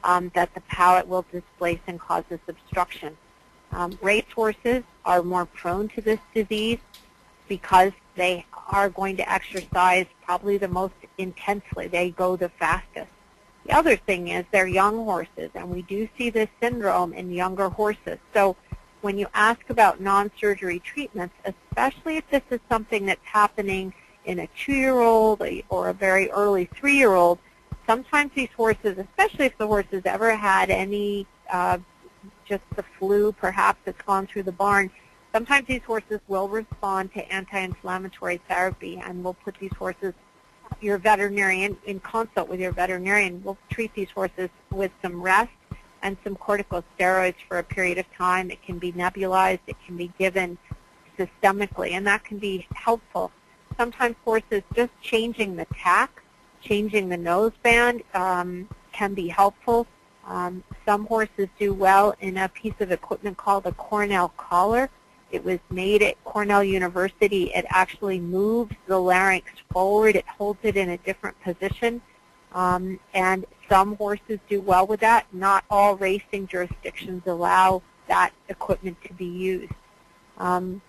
um, that the palate will displace and cause this obstruction. Um, race horses are more prone to this disease because they are going to exercise probably the most intensely. They go the fastest. The other thing is they're young horses, and we do see this syndrome in younger horses. So when you ask about non-surgery treatments, especially if this is something that's happening in a two-year-old or a very early three-year-old, sometimes these horses, especially if the horse has ever had any, uh, just the flu perhaps that's gone through the barn, Sometimes these horses will respond to anti-inflammatory therapy, and we'll put these horses, your veterinarian, in consult with your veterinarian, will treat these horses with some rest and some corticosteroids for a period of time. It can be nebulized. It can be given systemically, and that can be helpful. Sometimes horses just changing the tack, changing the nose band um, can be helpful. Um, some horses do well in a piece of equipment called a Cornell collar, it was made at Cornell University. It actually moves the larynx forward. It holds it in a different position. Um, and some horses do well with that. Not all racing jurisdictions allow that equipment to be used. Um,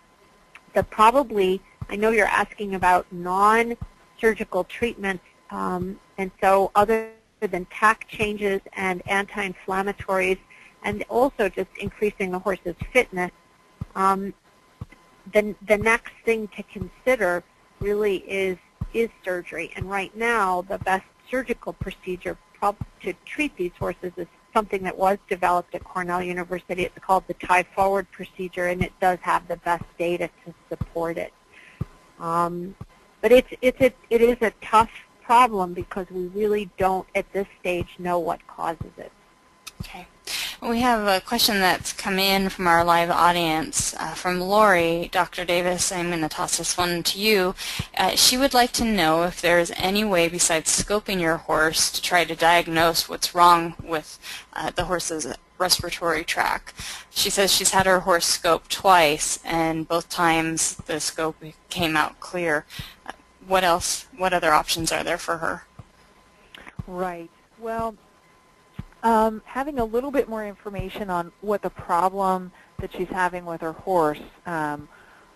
the probably, I know you're asking about non-surgical treatments, um, and so other than tack changes and anti-inflammatories, and also just increasing the horse's fitness, um, the, the next thing to consider really is, is surgery. And right now, the best surgical procedure to treat these horses is something that was developed at Cornell University. It's called the tie forward procedure, and it does have the best data to support it. Um, but it's, it's a, it is a tough problem because we really don't, at this stage, know what causes it. Okay. We have a question that's come in from our live audience uh, from Lori. Dr. Davis, I'm going to toss this one to you. Uh, she would like to know if there is any way besides scoping your horse to try to diagnose what's wrong with uh, the horse's respiratory tract. She says she's had her horse scoped twice, and both times the scope came out clear. What else, what other options are there for her? Right. Well, um, having a little bit more information on what the problem that she's having with her horse um,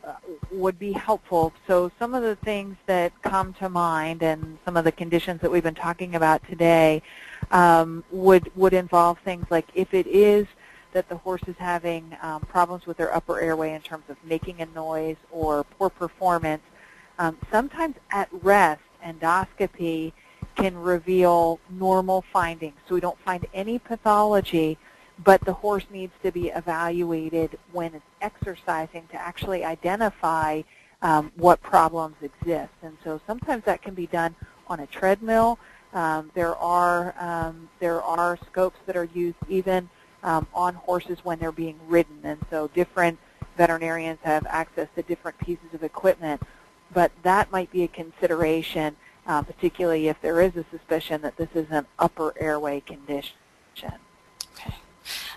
uh, would be helpful. So some of the things that come to mind and some of the conditions that we've been talking about today um, would, would involve things like if it is that the horse is having um, problems with their upper airway in terms of making a noise or poor performance, um, sometimes at rest endoscopy can reveal normal findings. So we don't find any pathology, but the horse needs to be evaluated when it's exercising to actually identify um, what problems exist. And so sometimes that can be done on a treadmill. Um, there are um, there are scopes that are used even um, on horses when they're being ridden, and so different veterinarians have access to different pieces of equipment. But that might be a consideration uh, particularly if there is a suspicion that this is an upper airway condition. Okay.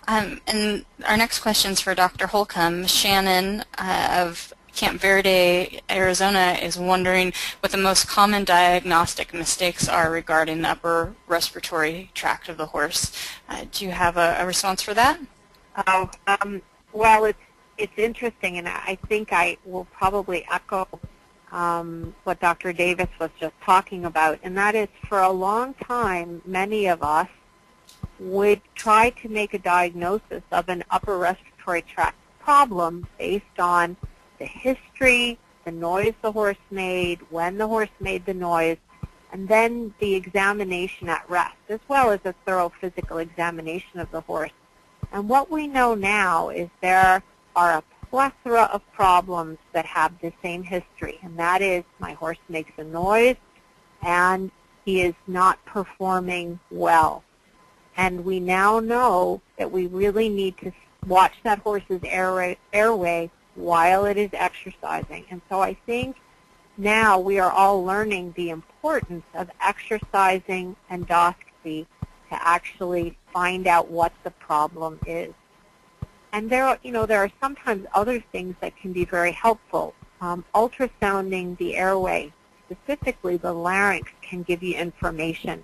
Um, and our next question is for Dr. Holcombe. Shannon uh, of Camp Verde, Arizona is wondering what the most common diagnostic mistakes are regarding the upper respiratory tract of the horse. Uh, do you have a, a, response for that? Oh, um, well, it's it's interesting, and I think I will probably echo um, what Dr. Davis was just talking about, and that is for a long time, many of us would try to make a diagnosis of an upper respiratory tract problem based on the history, the noise the horse made, when the horse made the noise, and then the examination at rest, as well as a thorough physical examination of the horse. And what we know now is there are a plethora of problems that have the same history, and that is my horse makes a noise and he is not performing well. And we now know that we really need to watch that horse's airway, airway while it is exercising. And so I think now we are all learning the importance of exercising endoscopy to actually find out what the problem is. And there are, you know, there are sometimes other things that can be very helpful. Um, ultrasounding the airway, specifically the larynx, can give you information.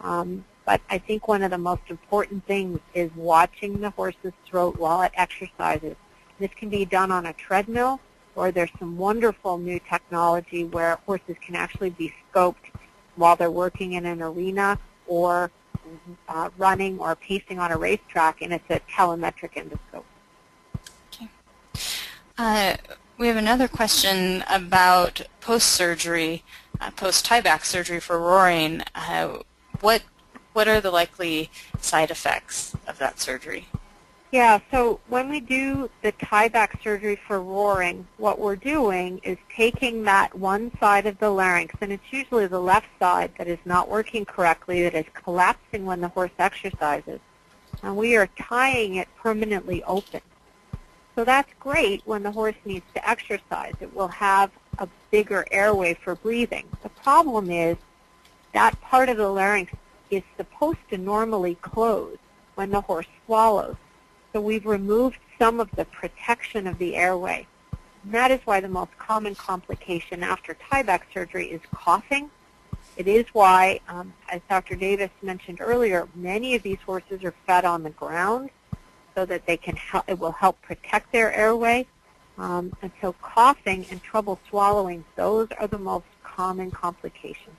Um, but I think one of the most important things is watching the horse's throat while it exercises. This can be done on a treadmill, or there's some wonderful new technology where horses can actually be scoped while they're working in an arena or uh, running or pacing on a racetrack, and it's a telemetric endoscope. Okay. Uh, we have another question about post-surgery, uh, post-tieback surgery for roaring. Uh, what what are the likely side effects of that surgery? Yeah, so when we do the tieback surgery for roaring, what we're doing is taking that one side of the larynx, and it's usually the left side that is not working correctly, that is collapsing when the horse exercises, and we are tying it permanently open. So that's great when the horse needs to exercise. It will have a bigger airway for breathing. The problem is that part of the larynx is supposed to normally close when the horse swallows. So we've removed some of the protection of the airway. And that is why the most common complication after tieback surgery is coughing. It is why, um, as Dr. Davis mentioned earlier, many of these horses are fed on the ground so that they can help, it will help protect their airway. Um, and so coughing and trouble swallowing, those are the most common complications.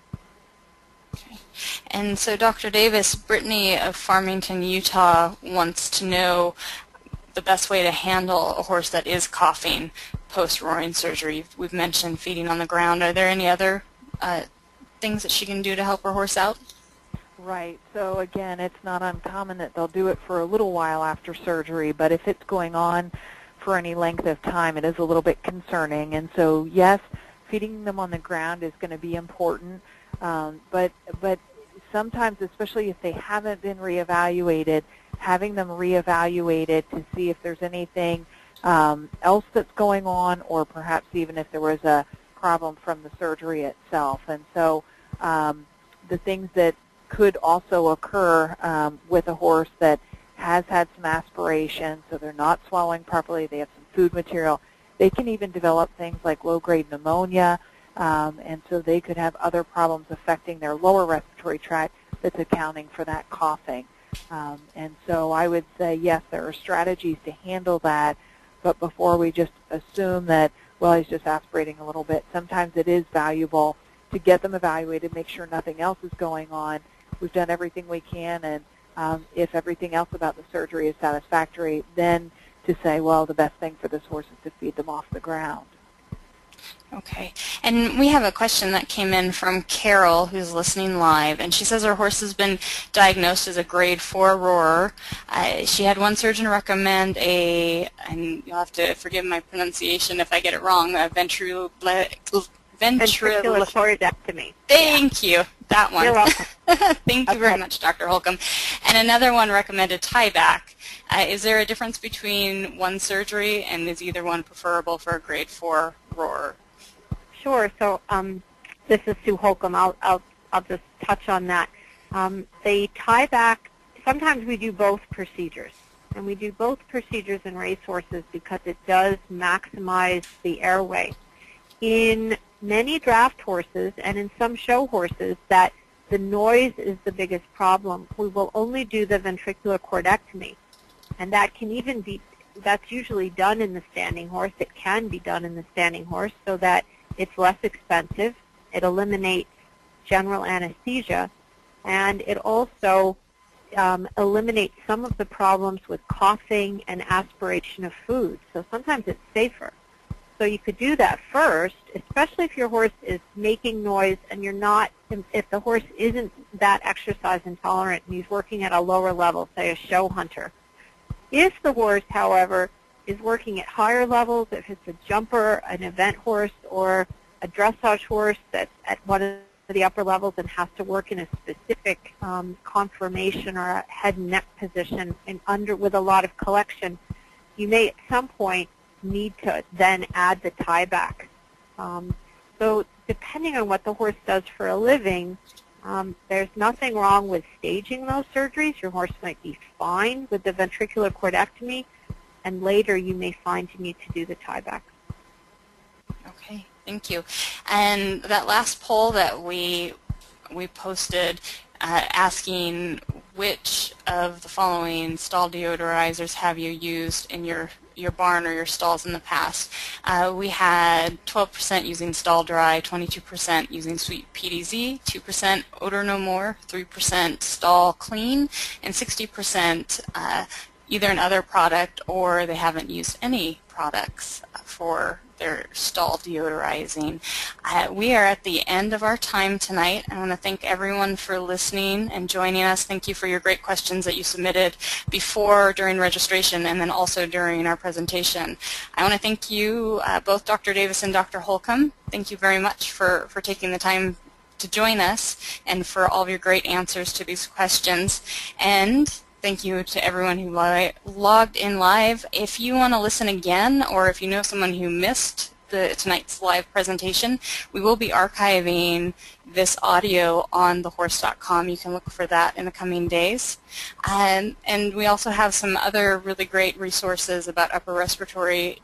And so Dr. Davis, Brittany of Farmington, Utah wants to know the best way to handle a horse that is coughing post-roaring surgery. We've mentioned feeding on the ground. Are there any other uh, things that she can do to help her horse out? Right. So again, it's not uncommon that they'll do it for a little while after surgery, but if it's going on for any length of time, it is a little bit concerning. And so, yes, feeding them on the ground is going to be important, um, but but sometimes, especially if they haven't been reevaluated, having them reevaluated to see if there's anything um, else that's going on, or perhaps even if there was a problem from the surgery itself. And so, um, the things that could also occur um, with a horse that has had some aspiration, so they're not swallowing properly, they have some food material. They can even develop things like low-grade pneumonia, um, and so they could have other problems affecting their lower respiratory tract that's accounting for that coughing. Um, and so I would say, yes, there are strategies to handle that, but before we just assume that, well, he's just aspirating a little bit, sometimes it is valuable to get them evaluated, make sure nothing else is going on, We've done everything we can, and um, if everything else about the surgery is satisfactory, then to say, well, the best thing for this horse is to feed them off the ground. Okay. And we have a question that came in from Carol, who's listening live, and she says her horse has been diagnosed as a grade 4 roarer. Uh, she had one surgeon recommend a, and you'll have to forgive my pronunciation if I get it wrong, a ventricular ventricular. Thank you. That one. You're welcome. Thank you okay. very much, Dr. Holcombe. And another one recommended tieback. Uh, is there a difference between one surgery and is either one preferable for a grade 4 roar? Sure. So um, this is Sue Holcombe. I'll, I'll, I'll just touch on that. Um, tie back. sometimes we do both procedures. And we do both procedures in racehorses because it does maximize the airway. In many draft horses and in some show horses that the noise is the biggest problem. We will only do the ventricular cordectomy. And that can even be, that's usually done in the standing horse. It can be done in the standing horse so that it's less expensive. It eliminates general anesthesia. And it also um, eliminates some of the problems with coughing and aspiration of food. So sometimes it's safer. So you could do that first, especially if your horse is making noise and you're not, if the horse isn't that exercise intolerant and he's working at a lower level, say a show hunter. If the horse, however, is working at higher levels, if it's a jumper, an event horse, or a dressage horse that's at one of the upper levels and has to work in a specific um, conformation or a head and neck position and under with a lot of collection, you may at some point need to then add the tieback. Um, so depending on what the horse does for a living, um, there's nothing wrong with staging those surgeries. Your horse might be fine with the ventricular cordectomy, and later you may find you need to do the tieback. Okay, thank you. And that last poll that we we posted uh, asking which of the following stall deodorizers have you used in your your barn or your stalls in the past. Uh, we had 12% using stall dry, 22% using sweet PDZ, 2% odor no more, 3% stall clean, and 60% uh, either another product or they haven't used any products for their stall deodorizing. Uh, we are at the end of our time tonight. I want to thank everyone for listening and joining us. Thank you for your great questions that you submitted before, during registration, and then also during our presentation. I want to thank you, uh, both Dr. Davis and Dr. Holcombe. Thank you very much for, for taking the time to join us and for all of your great answers to these questions. And Thank you to everyone who logged in live. If you want to listen again or if you know someone who missed the, tonight's live presentation, we will be archiving this audio on thehorse.com. You can look for that in the coming days. And we also have some other really great resources about upper respiratory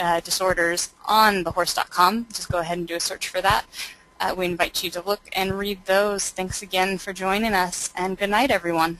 uh, disorders on thehorse.com. Just go ahead and do a search for that. Uh, we invite you to look and read those. Thanks again for joining us, and good night, everyone.